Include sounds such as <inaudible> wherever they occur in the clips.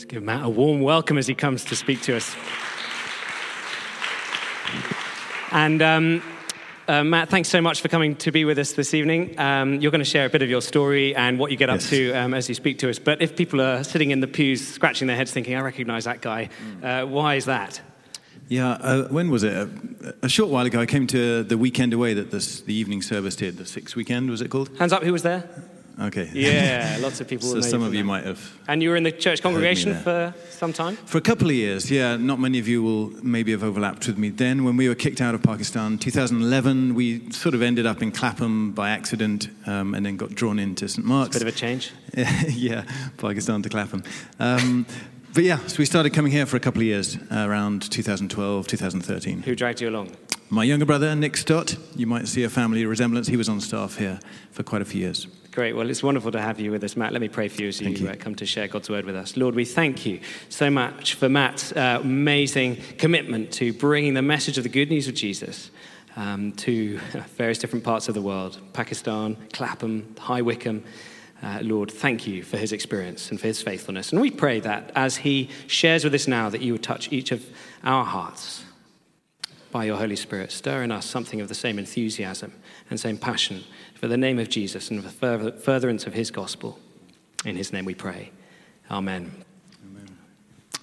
Let's give Matt a warm welcome as he comes to speak to us. And um, uh, Matt, thanks so much for coming to be with us this evening. Um, you're going to share a bit of your story and what you get Yes. up to um, as you speak to us. But if people are sitting in the pews scratching their heads thinking, I recognize that guy, uh, why is that? Yeah, uh, when was it? A, a short while ago, I came to the weekend away that this, the evening service did. The sixth weekend, was it called? Hands up, who was there? Okay. Yeah, <laughs> lots of people. so some of you that. might have. And you were in the church congregation for some time? For a couple of years, yeah. Not many of you will maybe have overlapped with me then. When we were kicked out of Pakistan, 2011, we sort of ended up in Clapham by accident um, and then got drawn into St. Mark's. a Bit of a change. <laughs> yeah, Pakistan to Clapham. Um, but yeah, so we started coming here for a couple of years, uh, around 2012, 2013. Who dragged you along? My younger brother, Nick Stott, you might see a family resemblance. He was on staff here for quite a few years. Great. Well, it's wonderful to have you with us, Matt. Let me pray for you as you, you. Uh, come to share God's word with us. Lord, we thank you so much for Matt's uh, amazing commitment to bringing the message of the good news of Jesus um, to various different parts of the world Pakistan, Clapham, High Wycombe. Uh, Lord, thank you for his experience and for his faithfulness. And we pray that as he shares with us now, that you would touch each of our hearts by your Holy Spirit. Stir in us something of the same enthusiasm and same passion for the name of Jesus and for further, furtherance of his gospel. In his name we pray. Amen.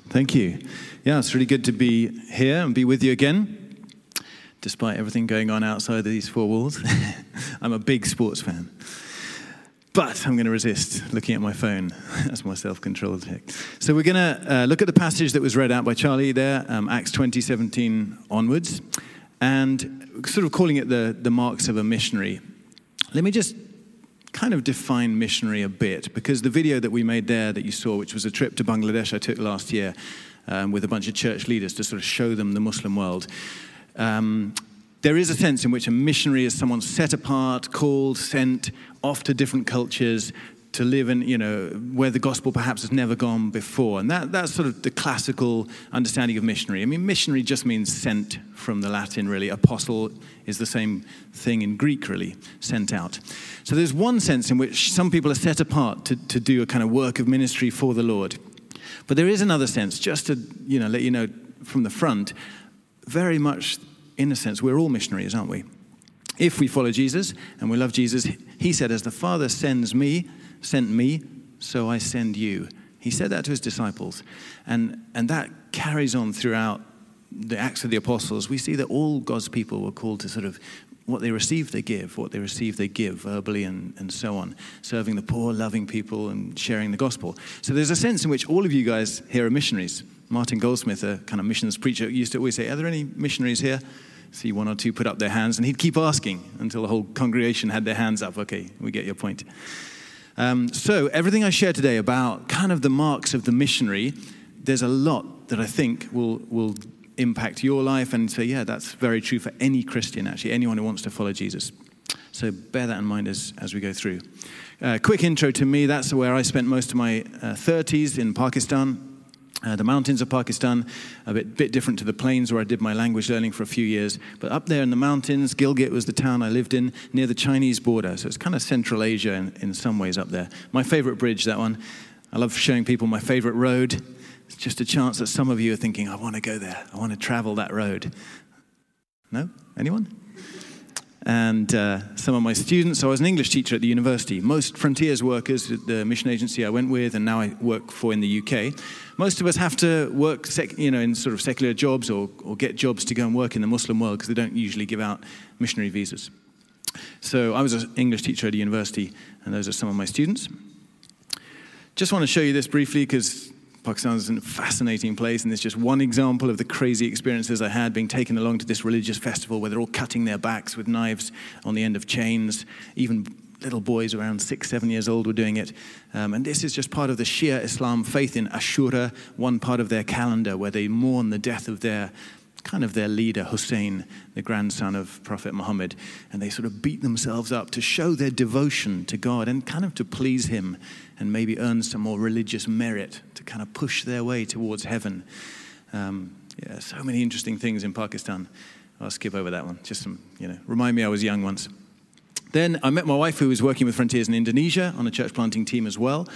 Thank you. Yeah, it's really good to be here and be with you again, despite everything going on outside of these four walls. <laughs> I'm a big sports fan. But I'm going to resist looking at my phone. <laughs> That's my self control check. So, we're going to uh, look at the passage that was read out by Charlie there, um, Acts 20, 17 onwards, and sort of calling it the, the marks of a missionary. Let me just kind of define missionary a bit because the video that we made there that you saw, which was a trip to Bangladesh I took last year um, with a bunch of church leaders to sort of show them the Muslim world. Um, there is a sense in which a missionary is someone set apart, called, sent off to different cultures to live in, you know, where the gospel perhaps has never gone before. And that, that's sort of the classical understanding of missionary. I mean, missionary just means sent from the Latin, really. Apostle is the same thing in Greek, really, sent out. So there's one sense in which some people are set apart to, to do a kind of work of ministry for the Lord. But there is another sense, just to, you know, let you know from the front, very much in a sense, we're all missionaries, aren't we? If we follow Jesus and we love Jesus, he said, As the Father sends me, sent me, so I send you. He said that to his disciples. And, and that carries on throughout the Acts of the Apostles. We see that all God's people were called to sort of what they receive, they give. What they receive, they give verbally and, and so on. Serving the poor, loving people, and sharing the gospel. So there's a sense in which all of you guys here are missionaries. Martin Goldsmith, a kind of missions preacher, used to always say, Are there any missionaries here? See one or two put up their hands, and he'd keep asking until the whole congregation had their hands up. Okay, we get your point. Um, so, everything I share today about kind of the marks of the missionary, there's a lot that I think will, will impact your life and so, yeah, that's very true for any Christian, actually, anyone who wants to follow Jesus. So, bear that in mind as, as we go through. Uh, quick intro to me that's where I spent most of my uh, 30s in Pakistan. Uh, the mountains of Pakistan, a bit, bit different to the plains where I did my language learning for a few years. But up there in the mountains, Gilgit was the town I lived in near the Chinese border. So it's kind of Central Asia in, in some ways up there. My favorite bridge, that one. I love showing people my favorite road. It's just a chance that some of you are thinking, I want to go there. I want to travel that road. No? Anyone? And uh, some of my students. So I was an English teacher at the university. Most Frontiers workers at the mission agency I went with, and now I work for in the UK. Most of us have to work, sec- you know, in sort of secular jobs or, or get jobs to go and work in the Muslim world because they don't usually give out missionary visas. So I was an English teacher at a university, and those are some of my students. Just want to show you this briefly because Pakistan is a fascinating place, and there's just one example of the crazy experiences I had being taken along to this religious festival where they're all cutting their backs with knives on the end of chains. Even little boys around six, seven years old were doing it. Um, and this is just part of the Shia Islam faith in Ashura, one part of their calendar where they mourn the death of their kind of their leader, Hussein, the grandson of Prophet Muhammad. And they sort of beat themselves up to show their devotion to God and kind of to please Him and maybe earn some more religious merit to kind of push their way towards heaven. Um, yeah, so many interesting things in Pakistan. I'll skip over that one. Just some, you know, remind me I was young once. Then I met my wife, who was working with Frontiers in Indonesia on a church planting team as well.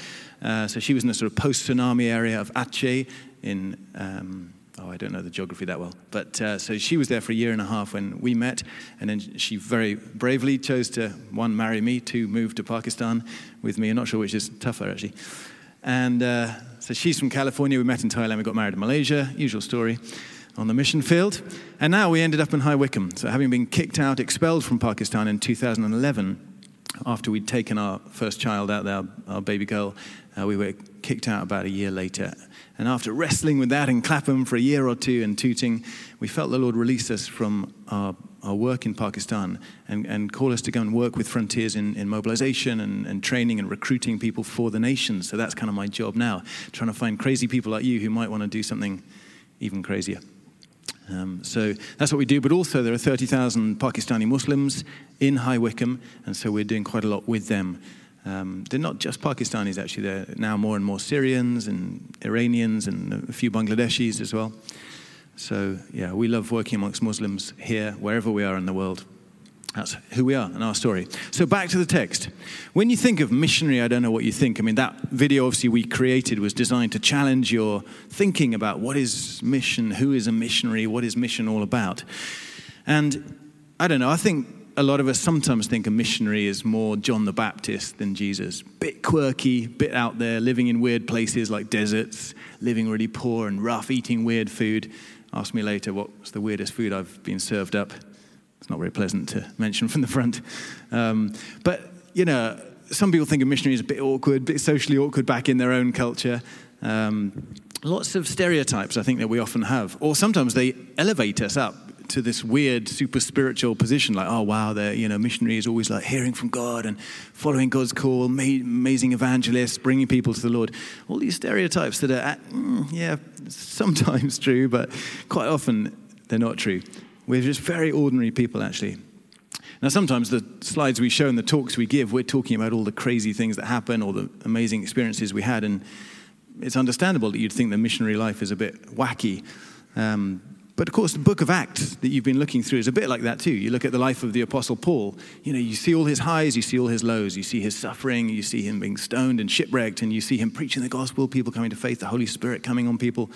Uh, so she was in the sort of post tsunami area of Aceh in. Um, oh, I don't know the geography that well. But uh, so she was there for a year and a half when we met, and then she very bravely chose to one marry me, two move to Pakistan with me. I'm not sure which is tougher actually. And uh, so she's from California. We met in Thailand. We got married in Malaysia. Usual story on the mission field. And now we ended up in High Wycombe. So having been kicked out, expelled from Pakistan in 2011, after we'd taken our first child out there, our baby girl, uh, we were kicked out about a year later. And after wrestling with that in Clapham for a year or two and Tooting, we felt the Lord release us from our, our work in Pakistan and, and call us to go and work with Frontiers in, in mobilization and, and training and recruiting people for the nation. So that's kind of my job now, trying to find crazy people like you who might want to do something even crazier. Um, so that's what we do. But also, there are 30,000 Pakistani Muslims in High Wycombe, and so we're doing quite a lot with them. Um, they're not just Pakistanis, actually. They're now more and more Syrians and Iranians and a few Bangladeshis as well. So, yeah, we love working amongst Muslims here, wherever we are in the world. That's who we are and our story. So back to the text. When you think of missionary, I don't know what you think. I mean, that video obviously we created was designed to challenge your thinking about what is mission, who is a missionary, what is mission all about. And I don't know, I think a lot of us sometimes think a missionary is more John the Baptist than Jesus. Bit quirky, bit out there, living in weird places like deserts, living really poor and rough, eating weird food. Ask me later what's the weirdest food I've been served up. It's not very pleasant to mention from the front. Um, but, you know, some people think a missionary is a bit awkward, a bit socially awkward back in their own culture. Um, lots of stereotypes, I think, that we often have. Or sometimes they elevate us up to this weird, super spiritual position, like, oh, wow, the you know, missionary is always like hearing from God and following God's call, amazing evangelists, bringing people to the Lord. All these stereotypes that are, mm, yeah, sometimes <laughs> true, but quite often they're not true. We're just very ordinary people, actually. Now, sometimes the slides we show and the talks we give, we're talking about all the crazy things that happen, all the amazing experiences we had, and it's understandable that you'd think the missionary life is a bit wacky. Um, but of course, the book of Acts that you've been looking through is a bit like that too. You look at the life of the Apostle Paul, you know, you see all his highs, you see all his lows, you see his suffering, you see him being stoned and shipwrecked, and you see him preaching the gospel, people coming to faith, the Holy Spirit coming on people.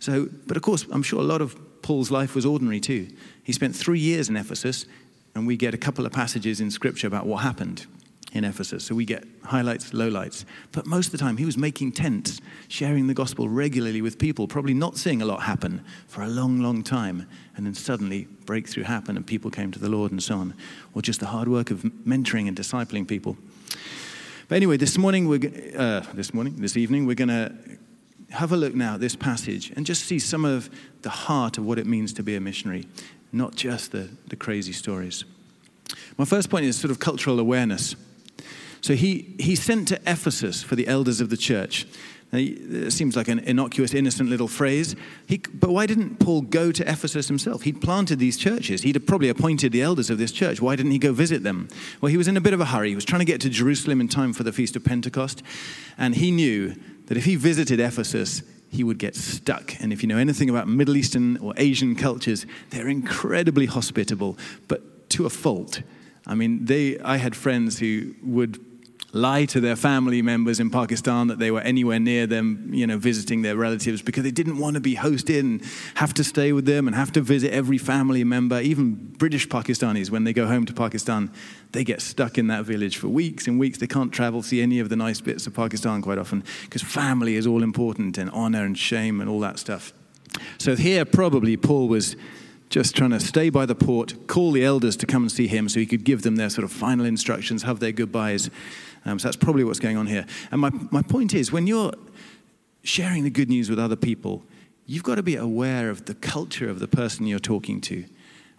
So, but of course, I'm sure a lot of Paul's life was ordinary too. He spent three years in Ephesus, and we get a couple of passages in Scripture about what happened in Ephesus. So we get highlights, lowlights. But most of the time, he was making tents, sharing the gospel regularly with people, probably not seeing a lot happen for a long, long time. And then suddenly, breakthrough happened, and people came to the Lord and so on. Or just the hard work of mentoring and discipling people. But anyway, this morning, we're, uh, this morning, this evening, we're going to have a look now at this passage and just see some of the heart of what it means to be a missionary, not just the, the crazy stories. My first point is sort of cultural awareness. So he, he sent to Ephesus for the elders of the church. Now, it seems like an innocuous, innocent little phrase. He, but why didn't Paul go to Ephesus himself? He'd planted these churches. He'd probably appointed the elders of this church. Why didn't he go visit them? Well, he was in a bit of a hurry. He was trying to get to Jerusalem in time for the Feast of Pentecost. And he knew that if he visited Ephesus, he would get stuck. And if you know anything about Middle Eastern or Asian cultures, they're incredibly hospitable, but to a fault. I mean, they, I had friends who would lie to their family members in Pakistan that they were anywhere near them, you know, visiting their relatives because they didn't want to be hosted and have to stay with them and have to visit every family member. Even British Pakistanis, when they go home to Pakistan, they get stuck in that village for weeks and weeks. They can't travel, see any of the nice bits of Pakistan quite often because family is all important and honor and shame and all that stuff. So here, probably Paul was just trying to stay by the port, call the elders to come and see him so he could give them their sort of final instructions, have their goodbyes. Um, so that's probably what's going on here. And my, my point is when you're sharing the good news with other people, you've got to be aware of the culture of the person you're talking to.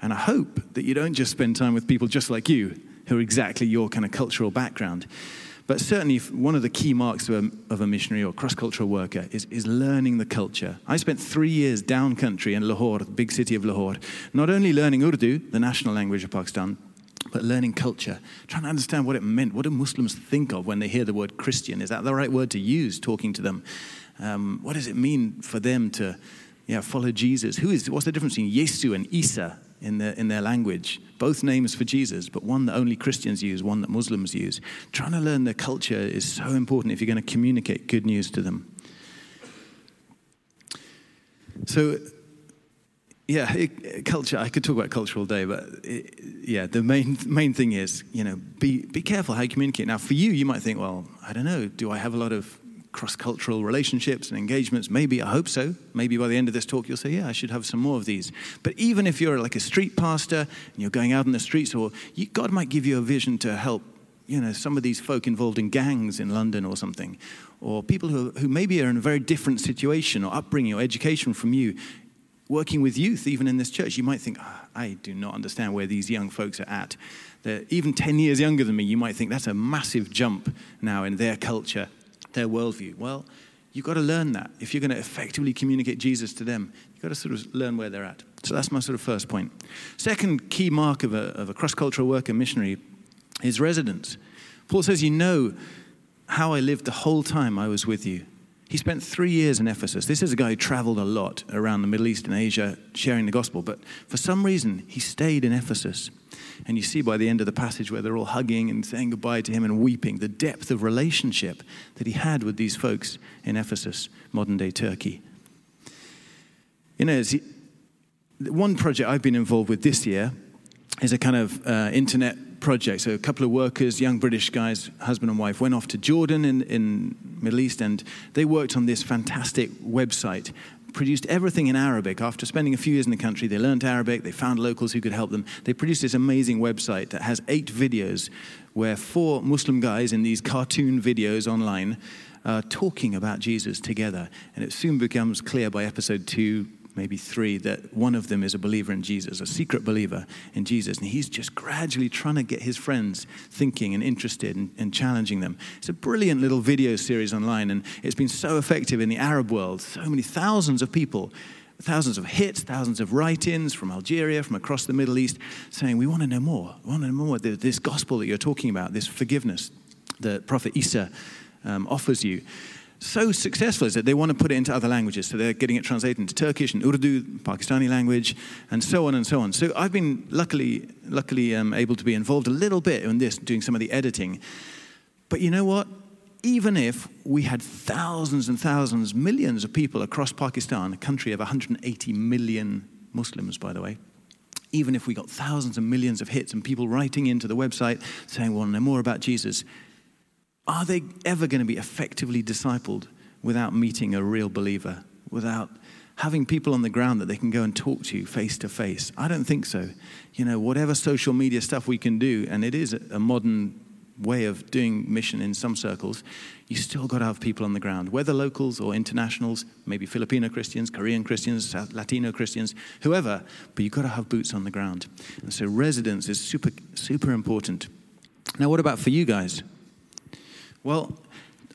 And I hope that you don't just spend time with people just like you, who are exactly your kind of cultural background. But certainly, one of the key marks of a, of a missionary or cross cultural worker is, is learning the culture. I spent three years down country in Lahore, the big city of Lahore, not only learning Urdu, the national language of Pakistan, but learning culture, trying to understand what it meant. What do Muslims think of when they hear the word Christian? Is that the right word to use talking to them? Um, what does it mean for them to yeah, follow Jesus? Who is, what's the difference between Yesu and Isa? in their, in their language. Both names for Jesus, but one that only Christians use, one that Muslims use. Trying to learn their culture is so important if you're going to communicate good news to them. So, yeah, it, uh, culture. I could talk about culture all day, but it, yeah, the main main thing is, you know, be be careful how you communicate. Now, for you, you might think, well, I don't know, do I have a lot of cross cultural relationships and engagements? Maybe, I hope so. Maybe by the end of this talk, you'll say, yeah, I should have some more of these. But even if you're like a street pastor and you're going out in the streets, or you, God might give you a vision to help, you know, some of these folk involved in gangs in London or something, or people who, who maybe are in a very different situation or upbringing or education from you. Working with youth, even in this church, you might think, oh, I do not understand where these young folks are at. They're even 10 years younger than me. You might think that's a massive jump now in their culture their worldview. Well, you've got to learn that. If you're going to effectively communicate Jesus to them, you've got to sort of learn where they're at. So that's my sort of first point. Second key mark of a, of a cross cultural worker missionary is residence. Paul says, You know how I lived the whole time I was with you. He spent three years in Ephesus. This is a guy who traveled a lot around the Middle East and Asia sharing the gospel, but for some reason, he stayed in Ephesus. And you see by the end of the passage where they're all hugging and saying goodbye to him and weeping, the depth of relationship that he had with these folks in Ephesus, modern day Turkey. You know, one project I've been involved with this year is a kind of uh, internet project. So a couple of workers, young British guys, husband and wife, went off to Jordan in, in Middle East, and they worked on this fantastic website produced everything in Arabic. After spending a few years in the country, they learned Arabic, they found locals who could help them. They produced this amazing website that has eight videos where four Muslim guys in these cartoon videos online are talking about Jesus together. And it soon becomes clear by episode two maybe three, that one of them is a believer in Jesus, a secret believer in Jesus. And he's just gradually trying to get his friends thinking and interested and, and, challenging them. It's a brilliant little video series online, and it's been so effective in the Arab world. So many thousands of people. Thousands of hits, thousands of write ins from Algeria, from across the Middle East, saying, We want to know more. We want to know more. This gospel that you're talking about, this forgiveness that Prophet Isa um, offers you so successful is it they want to put it into other languages. So they're getting it translated into Turkish and Urdu, Pakistani language, and so on and so on. So I've been luckily, luckily um, able to be involved a little bit in this, doing some of the editing. But you know what? Even if we had thousands and thousands, millions of people across Pakistan, a country of 180 million Muslims, by the way, even if we got thousands and millions of hits and people writing into the website saying, we "Want to know more about Jesus?" Are they ever going to be effectively discipled without meeting a real believer, without having people on the ground that they can go and talk to face to face? I don't think so. You know, whatever social media stuff we can do, and it is a modern way of doing mission in some circles, you still got to have people on the ground, whether locals or internationals, maybe Filipino Christians, Korean Christians, Latino Christians, whoever, but you've got to have boots on the ground. And so residence is super, super important. Now, what about for you guys? Well,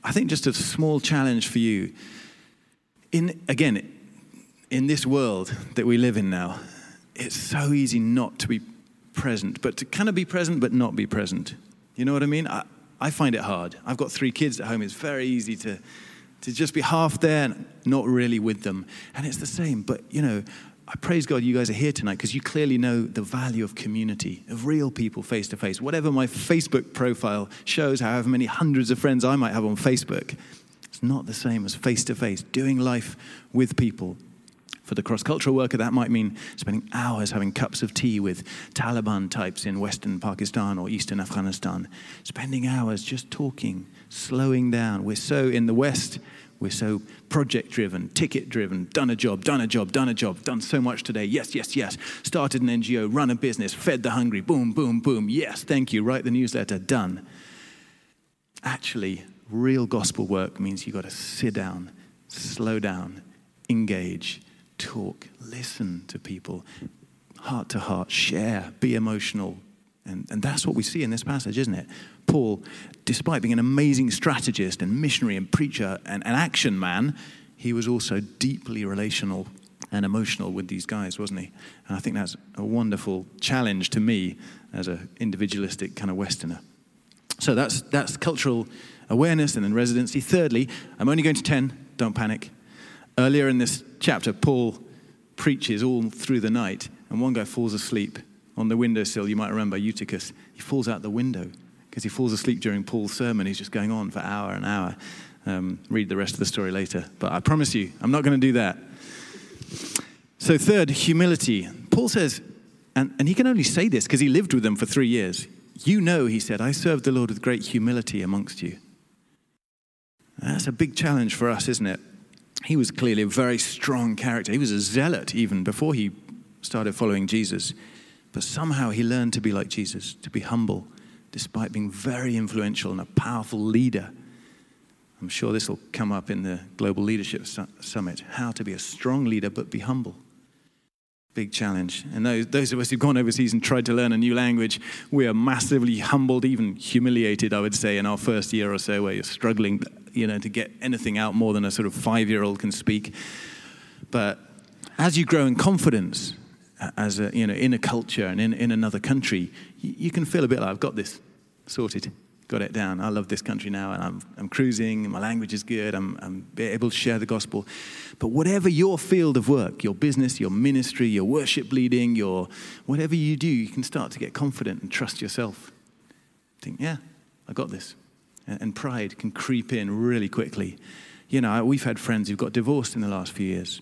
I think just a small challenge for you. In, again, in this world that we live in now, it's so easy not to be present, but to kind of be present but not be present. You know what I mean? I, I find it hard. I've got three kids at home. It's very easy to, to just be half there and not really with them. And it's the same. But, you know, I praise God you guys are here tonight because you clearly know the value of community, of real people face to face. Whatever my Facebook profile shows, however many hundreds of friends I might have on Facebook, it's not the same as face to face, doing life with people. For the cross cultural worker, that might mean spending hours having cups of tea with Taliban types in Western Pakistan or Eastern Afghanistan, spending hours just talking, slowing down. We're so in the West we're so project driven, ticket driven, done a job, done a job, done a job, done so much today. Yes, yes, yes. Started an NGO, run a business, fed the hungry, boom, boom, boom. Yes, thank you. Write the newsletter, done. Actually, real gospel work means you've got to sit down, slow down, engage, talk, listen to people, heart to heart, share, be emotional, and, and that's what we see in this passage, isn't it? Paul, despite being an amazing strategist and missionary and preacher and an action man, he was also deeply relational and emotional with these guys, wasn't he? And I think that's a wonderful challenge to me as an individualistic kind of Westerner. So that's, that's cultural awareness and then residency. Thirdly, I'm only going to 10, don't panic. Earlier in this chapter, Paul preaches all through the night, and one guy falls asleep on the windowsill. You might remember Eutychus. He falls out the window because he falls asleep during Paul's sermon. He's just going on for hour and hour. Um, read the rest of the story later. But I promise you, I'm not going to do that. So, third, humility. Paul says, and, and he can only say this because he lived with them for three years. You know, he said, I served the Lord with great humility amongst you. That's a big challenge for us, isn't it? He was clearly a very strong character. He was a zealot even before he started following Jesus. But somehow he learned to be like Jesus, to be humble, despite being very influential and a powerful leader. I'm sure this will come up in the Global Leadership Summit how to be a strong leader but be humble. Big challenge. And those, those of us who've gone overseas and tried to learn a new language, we are massively humbled, even humiliated, I would say, in our first year or so, where you're struggling you know, to get anything out more than a sort of five year old can speak. But as you grow in confidence, as a, you know, in a culture and in, in another country, you, you can feel a bit like, I've got this sorted, got it down. I love this country now, and I'm, I'm cruising, my language is good, I'm, I'm able to share the gospel. But whatever your field of work, your business, your ministry, your worship leading, your whatever you do, you can start to get confident and trust yourself. Think, yeah, I got this and pride can creep in really quickly. You know, we've had friends who've got divorced in the last few years.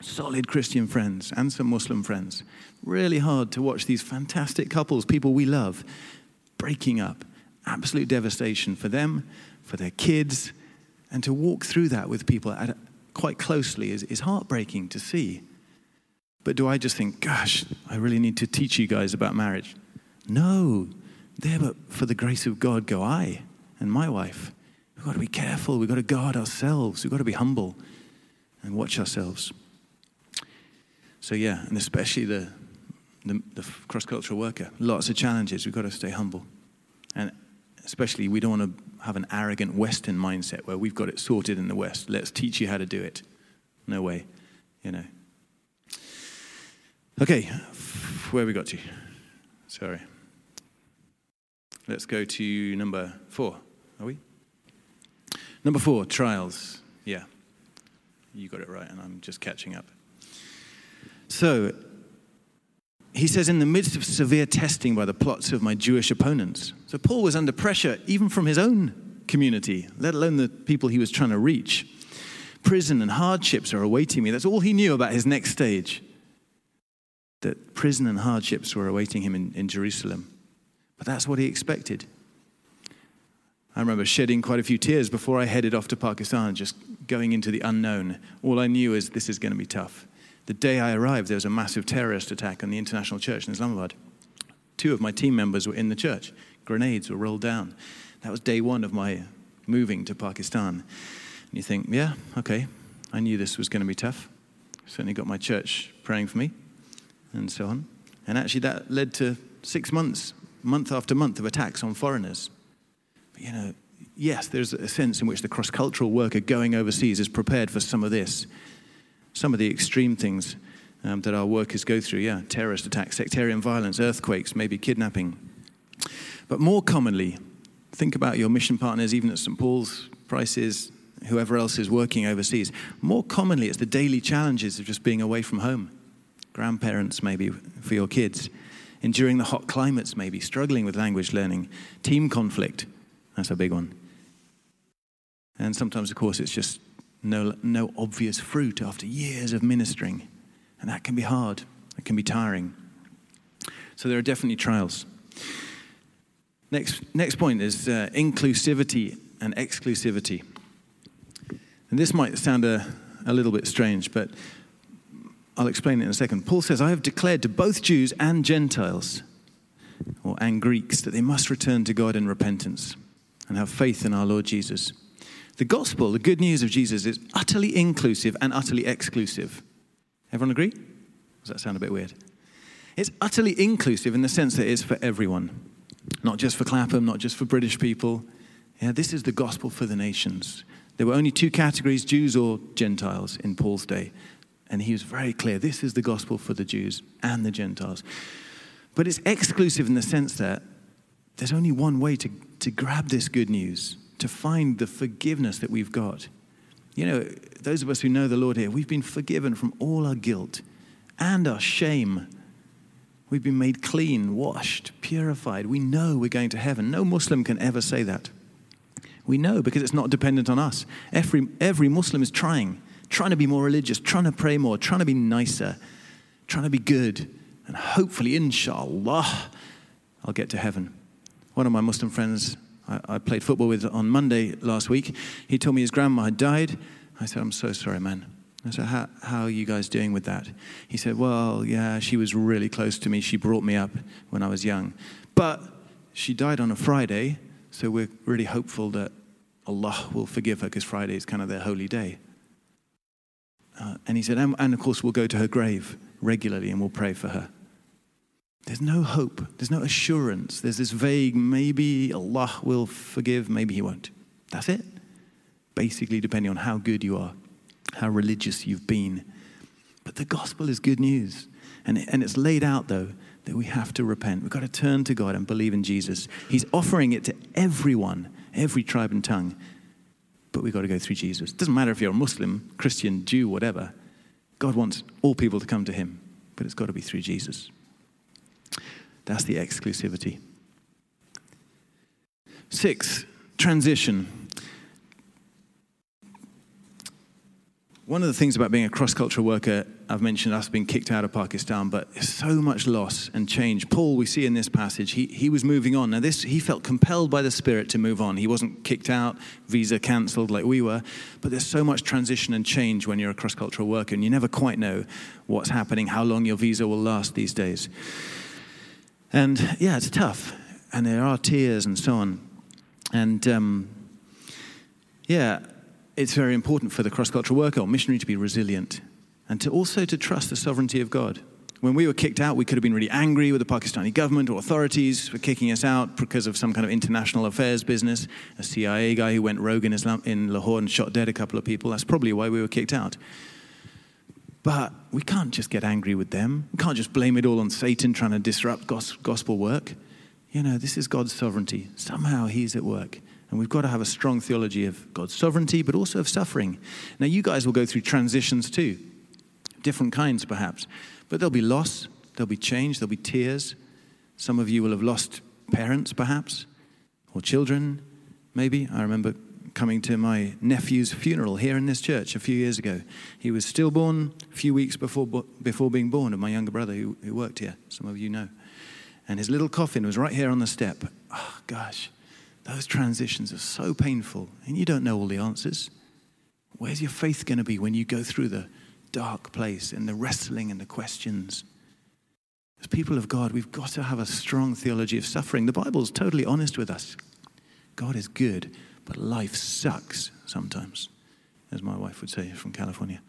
Solid Christian friends and some Muslim friends. Really hard to watch these fantastic couples, people we love, breaking up. Absolute devastation for them, for their kids, and to walk through that with people quite closely is, is heartbreaking to see. But do I just think, gosh, I really need to teach you guys about marriage? No, there, but for the grace of God go I and my wife. We've got to be careful. We've got to guard ourselves. We've got to be humble and watch ourselves. So, yeah, and especially the, the, the cross cultural worker, lots of challenges. We've got to stay humble. And especially, we don't want to have an arrogant Western mindset where we've got it sorted in the West. Let's teach you how to do it. No way, you know. Okay, where we got to? Sorry. Let's go to number four. Are we? Number four, trials. Yeah, you got it right, and I'm just catching up. So, he says, in the midst of severe testing by the plots of my Jewish opponents. So, Paul was under pressure even from his own community, let alone the people he was trying to reach. Prison and hardships are awaiting me. That's all he knew about his next stage. That prison and hardships were awaiting him in, in Jerusalem. But that's what he expected. I remember shedding quite a few tears before I headed off to Pakistan, just going into the unknown. All I knew is this is going to be tough. The day I arrived, there was a massive terrorist attack on the International Church in Islamabad. Two of my team members were in the church. Grenades were rolled down. That was day one of my moving to Pakistan. And you think, yeah, okay, I knew this was going to be tough. Certainly got my church praying for me and so on. And actually, that led to six months, month after month, of attacks on foreigners But, you know, yes, there's a sense in which the cross cultural worker going overseas is prepared for some of this, some of the extreme things um, that our workers go through. Yeah, terrorist attacks, sectarian violence, earthquakes, maybe kidnapping. But more commonly, think about your mission partners, even at St. Paul's, Prices, whoever else is working overseas. More commonly, it's the daily challenges of just being away from home. Grandparents, maybe, for your kids. Enduring the hot climates, maybe. Struggling with language learning. Team conflict that's a big one. And sometimes, of course, it's just no, no obvious fruit after years of ministering. And that can be hard, it can be tiring. So there are definitely trials. Next, next point is uh, inclusivity and exclusivity. And this might sound a, a little bit strange, but I'll explain it in a second. Paul says, I have declared to both Jews and Gentiles, or and Greeks, that they must return to God in repentance and have faith in our Lord Jesus. The gospel, the good news of Jesus, is utterly inclusive and utterly exclusive. Everyone agree? Does that sound a bit weird? It's utterly inclusive in the sense that it's for everyone, not just for Clapham, not just for British people. Yeah, this is the gospel for the nations. There were only two categories Jews or Gentiles in Paul's day. And he was very clear this is the gospel for the Jews and the Gentiles. But it's exclusive in the sense that there's only one way to, to grab this good news, to find the forgiveness that we've got. You know, those of us who know the Lord here, we've been forgiven from all our guilt. and our shame. We've been made clean, washed, purified. We know we're going to heaven. No Muslim can ever say that. We know because it's not dependent on us. Every, every Muslim is trying, trying to be more religious, trying to pray more, trying to be nicer, trying to be good. And hopefully, inshallah, I'll get to heaven. One of my Muslim friends I, I played football with on Monday last week, he told me his grandma had died. I said, I'm so sorry, man. I said, how, how are you guys doing with that? He said, Well, yeah, she was really close to me. She brought me up when I was young. But she died on a Friday, so we're really hopeful that Allah will forgive her because Friday is kind of their holy day. Uh, and he said, and, and of course, we'll go to her grave regularly and we'll pray for her. There's no hope. There's no assurance. There's this vague, maybe Allah will forgive, maybe He won't. That's it. Basically, depending on how good you are, how religious you've been. But the gospel is good news. And, and it's laid out, though, that we have to repent. We've got to turn to God and believe in Jesus. He's offering it to everyone, every tribe and tongue. But we've got to go through Jesus. It doesn't matter if you're a Muslim, Christian, Jew, whatever. God wants all people to come to Him, but it's got to be through Jesus. That's the exclusivity. Six, transition. One of the things about being a cross cultural worker, I've mentioned us being kicked out of Pakistan, but there's so much loss and change. Paul, we see in this passage, he, he was moving on. Now, this, he felt compelled by the Spirit to move on. He wasn't kicked out, visa cancelled like we were, but there's so much transition and change when you're a cross cultural worker, and you never quite know what's happening, how long your visa will last these days. And yeah, it's tough. And there are tears and so on. And um, yeah, it's very important for the cross cultural worker or missionary to be resilient and to also to trust the sovereignty of God. When we were kicked out, we could have been really angry with the Pakistani government or authorities for kicking us out because of some kind of international affairs business. A CIA guy who went rogue in, Islam, in Lahore and shot dead a couple of people. That's probably why we were kicked out. But we can't just get angry with them. We can't just blame it all on Satan trying to disrupt gospel work. You know, this is God's sovereignty. Somehow He's at work. And we've got to have a strong theology of God's sovereignty, but also of suffering. Now, you guys will go through transitions too, different kinds perhaps. But there'll be loss, there'll be change, there'll be tears. Some of you will have lost parents perhaps, or children, maybe. I remember coming to my nephew's funeral here in this church a few years ago. He was stillborn a few weeks before, before being born of my younger brother who, who worked here. Some of you know. And his little coffin was right here on the step. Oh, gosh, those transitions are so painful, and you don't know all the answers. Where's your faith going to be when you go through the dark place and the wrestling and the questions? As people of God, we've got to have a strong theology of suffering. The Bible's totally honest with us. God is good but life sucks sometimes, as my wife would say from California.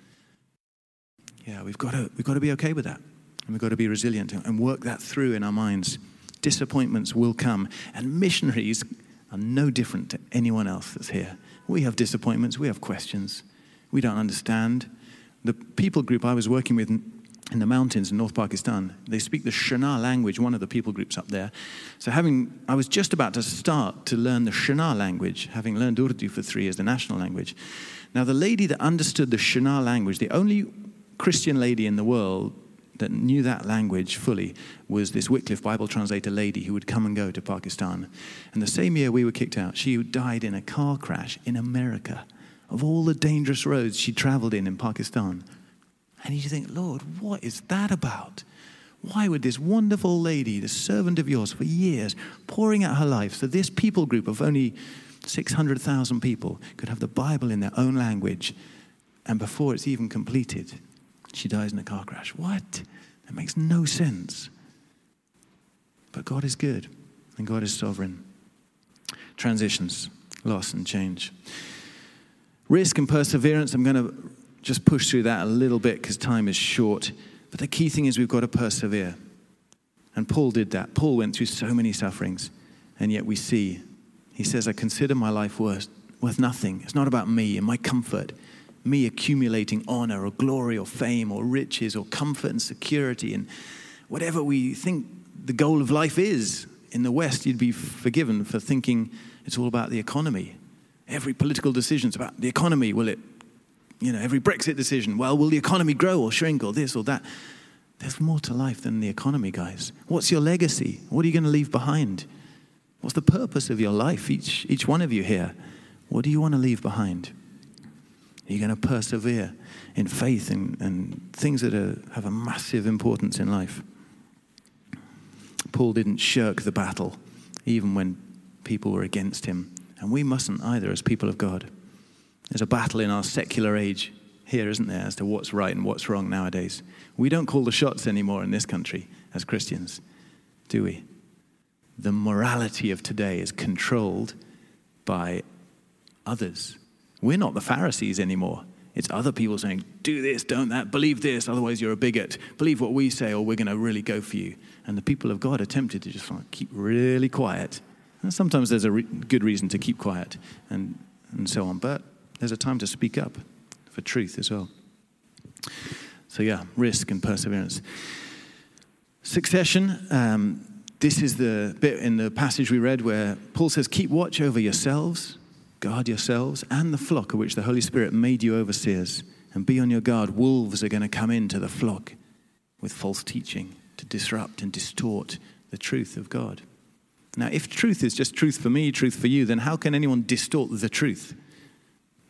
Yeah, we've got to, we've got to be okay with that. And we've got to be resilient and work that through in our minds. Disappointments will come. And missionaries are no different to anyone else that's here. We have disappointments, we have questions, we don't understand. The people group I was working with in the mountains in North Pakistan. They speak the Shina language, one of the people groups up there. So having, I was just about to start to learn the Shina language, having learned Urdu for three years, the national language. Now the lady that understood the Shina language, the only Christian lady in the world that knew that language fully was this Wycliffe Bible translator lady who would come and go to Pakistan. And the same year we were kicked out, she died in a car crash in America. Of all the dangerous roads she traveled in in Pakistan, and you think, Lord, what is that about? Why would this wonderful lady, the servant of yours for years, pouring out her life so this people group of only 600,000 people could have the Bible in their own language, and before it's even completed, she dies in a car crash? What? That makes no sense. But God is good, and God is sovereign. Transitions, loss, and change. Risk and perseverance, I'm going to just push through that a little bit because time is short. But the key thing is we've got to persevere. And Paul did that. Paul went through so many sufferings, and yet we see, he says, I consider my life worth, worth nothing. It's not about me and my comfort, me accumulating honor or glory or fame or riches or comfort and security and whatever we think the goal of life is. In the West, you'd be forgiven for thinking it's all about the economy. Every political decision is about the economy. Will it you know, every Brexit decision, well, will the economy grow or shrink or this or that? There's more to life than the economy, guys. What's your legacy? What are you going to leave behind? What's the purpose of your life, each, each one of you here? What do you want to leave behind? Are you going to persevere in faith and, and things that are, have a massive importance in life? Paul didn't shirk the battle, even when people were against him. And we mustn't either as people of God. There's a battle in our secular age here, isn't there, as to what's right and what's wrong nowadays. We don't call the shots anymore in this country as Christians, do we? The morality of today is controlled by others. We're not the Pharisees anymore. It's other people saying, do this, don't that, believe this, otherwise you're a bigot. Believe what we say, or we're going to really go for you. And the people of God are tempted to just like, keep really quiet. And sometimes there's a re- good reason to keep quiet and, and so on. But there's a time to speak up for truth as well. So, yeah, risk and perseverance. Succession. Um, this is the bit in the passage we read where Paul says, Keep watch over yourselves Guard yourselves and the flock of which the Holy Spirit made you overseers. And be on your guard. Wolves are going to come into the flock with false teaching to disrupt and distort the truth of God. Now, if truth is just truth for me, truth for you, then how can anyone distort the truth?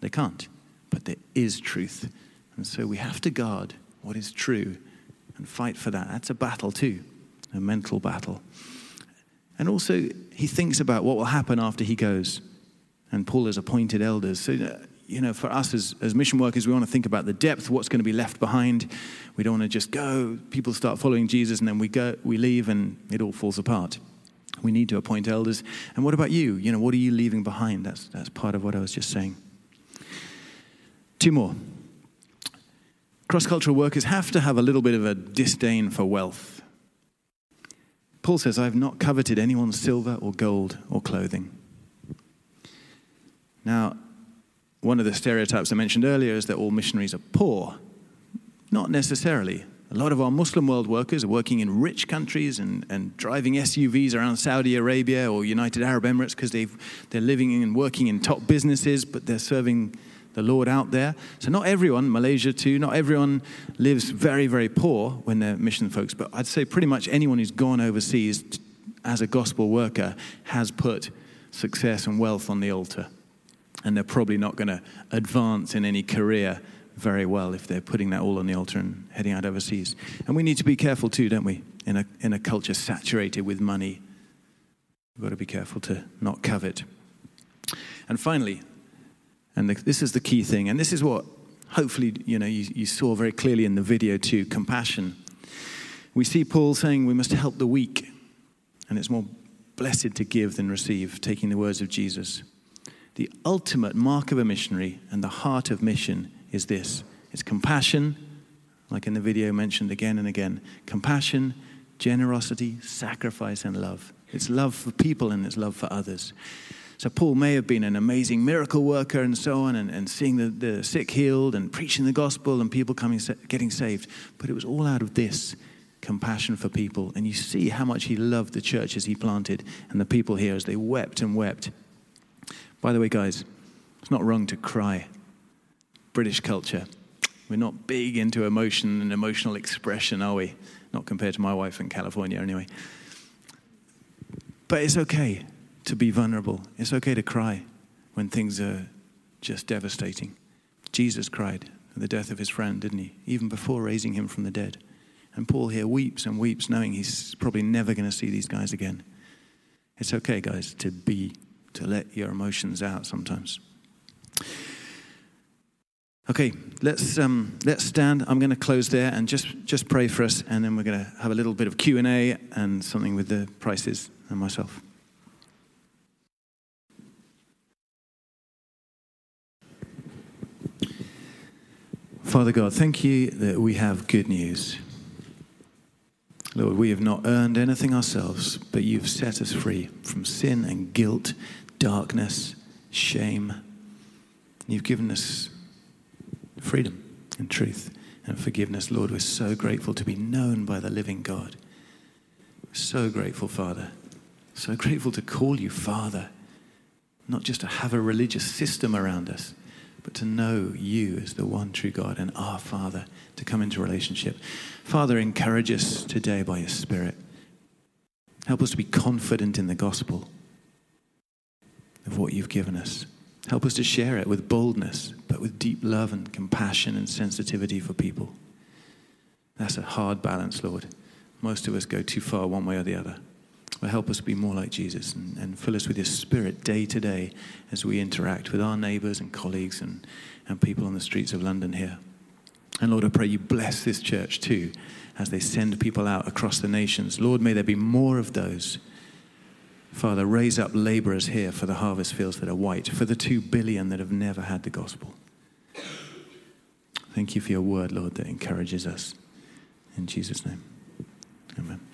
They can't. But there is truth. And so we have to guard what is true and fight for that. That's a battle, too, a mental battle. And also, he thinks about what will happen after he goes and Paul has appointed elders. So, you know, for us as, as mission workers, we want to think about the depth, what's going to be left behind. We don't want to just go, people start following Jesus, and then we go, we leave, and it all falls apart. We need to appoint elders. And what about you? You know, what are you leaving behind? That's, that's part of what I was just saying. Two more. Cross cultural workers have to have a little bit of a disdain for wealth. Paul says, I have not coveted anyone's silver or gold or clothing. Now, one of the stereotypes I mentioned earlier is that all missionaries are poor. Not necessarily. A lot of our Muslim world workers are working in rich countries and, and driving SUVs around Saudi Arabia or United Arab Emirates because they're living and working in top businesses, but they're serving the Lord out there. So, not everyone, Malaysia too, not everyone lives very, very poor when they're mission folks, but I'd say pretty much anyone who's gone overseas as a gospel worker has put success and wealth on the altar and they're probably not going to advance in any career very well if they're putting that all on the altar and heading out overseas. And we need to be careful too, don't we? In a, in a culture saturated with money, we've got to be careful to not covet. And finally, and the, this is the key thing, and this is what hopefully you know you, you saw very clearly in the video too compassion. We see Paul saying we must help the weak, and it's more blessed to give than receive, taking the words of Jesus. The ultimate mark of a missionary and the heart of mission is this it's compassion, like in the video mentioned again and again compassion, generosity, sacrifice, and love. It's love for people and it's love for others. So, Paul may have been an amazing miracle worker and so on, and, and seeing the, the sick healed and preaching the gospel and people coming, getting saved. But it was all out of this compassion for people. And you see how much he loved the churches he planted and the people here as they wept and wept by the way, guys, it's not wrong to cry. British culture. We're not big into emotion and emotional expression, are we? Not compared to my wife in California, anyway. But it's okay to be vulnerable. It's okay to cry when things are just devastating. Jesus cried at the death of his friend, didn't he? Even before raising him from the dead. And Paul here weeps and weeps, knowing he's probably never going to see these guys again. It's okay, guys, to be to let your emotions out sometimes. Okay, let's um, let's stand. I'm going to close there and just just pray for us, and then we're going to have a little bit of Q and A and something with the Prices and myself. Father God, thank you that we have good news. Lord, we have not earned anything ourselves, but you've set us free from sin and guilt darkness, shame. You've given us freedom and truth and forgiveness. Lord, we're so grateful to be known by the living God. So grateful, Father. So grateful to call you Father, not just to have a religious system around us, but to know you as the one true God and our Father, to come into relationship. Father, encourage us today by your Spirit. Help us to be confident in the gospel of what you've given us. Help us to share it with boldness, but with deep love and compassion and sensitivity for people. That's a hard balance, Lord. Most of us go too far one way or the other. Help us be more like Jesus and, and fill us with your spirit day to day as we interact with our neighbors and colleagues and, and people on the streets of London here. And Lord, I pray you bless this church too as they send people out across the nations. Lord, may there be more of those. Father, raise up laborers here for the harvest fields that are white, for the two billion that have never had the gospel. Thank you for your word, Lord, that encourages us. In Jesus' name, amen.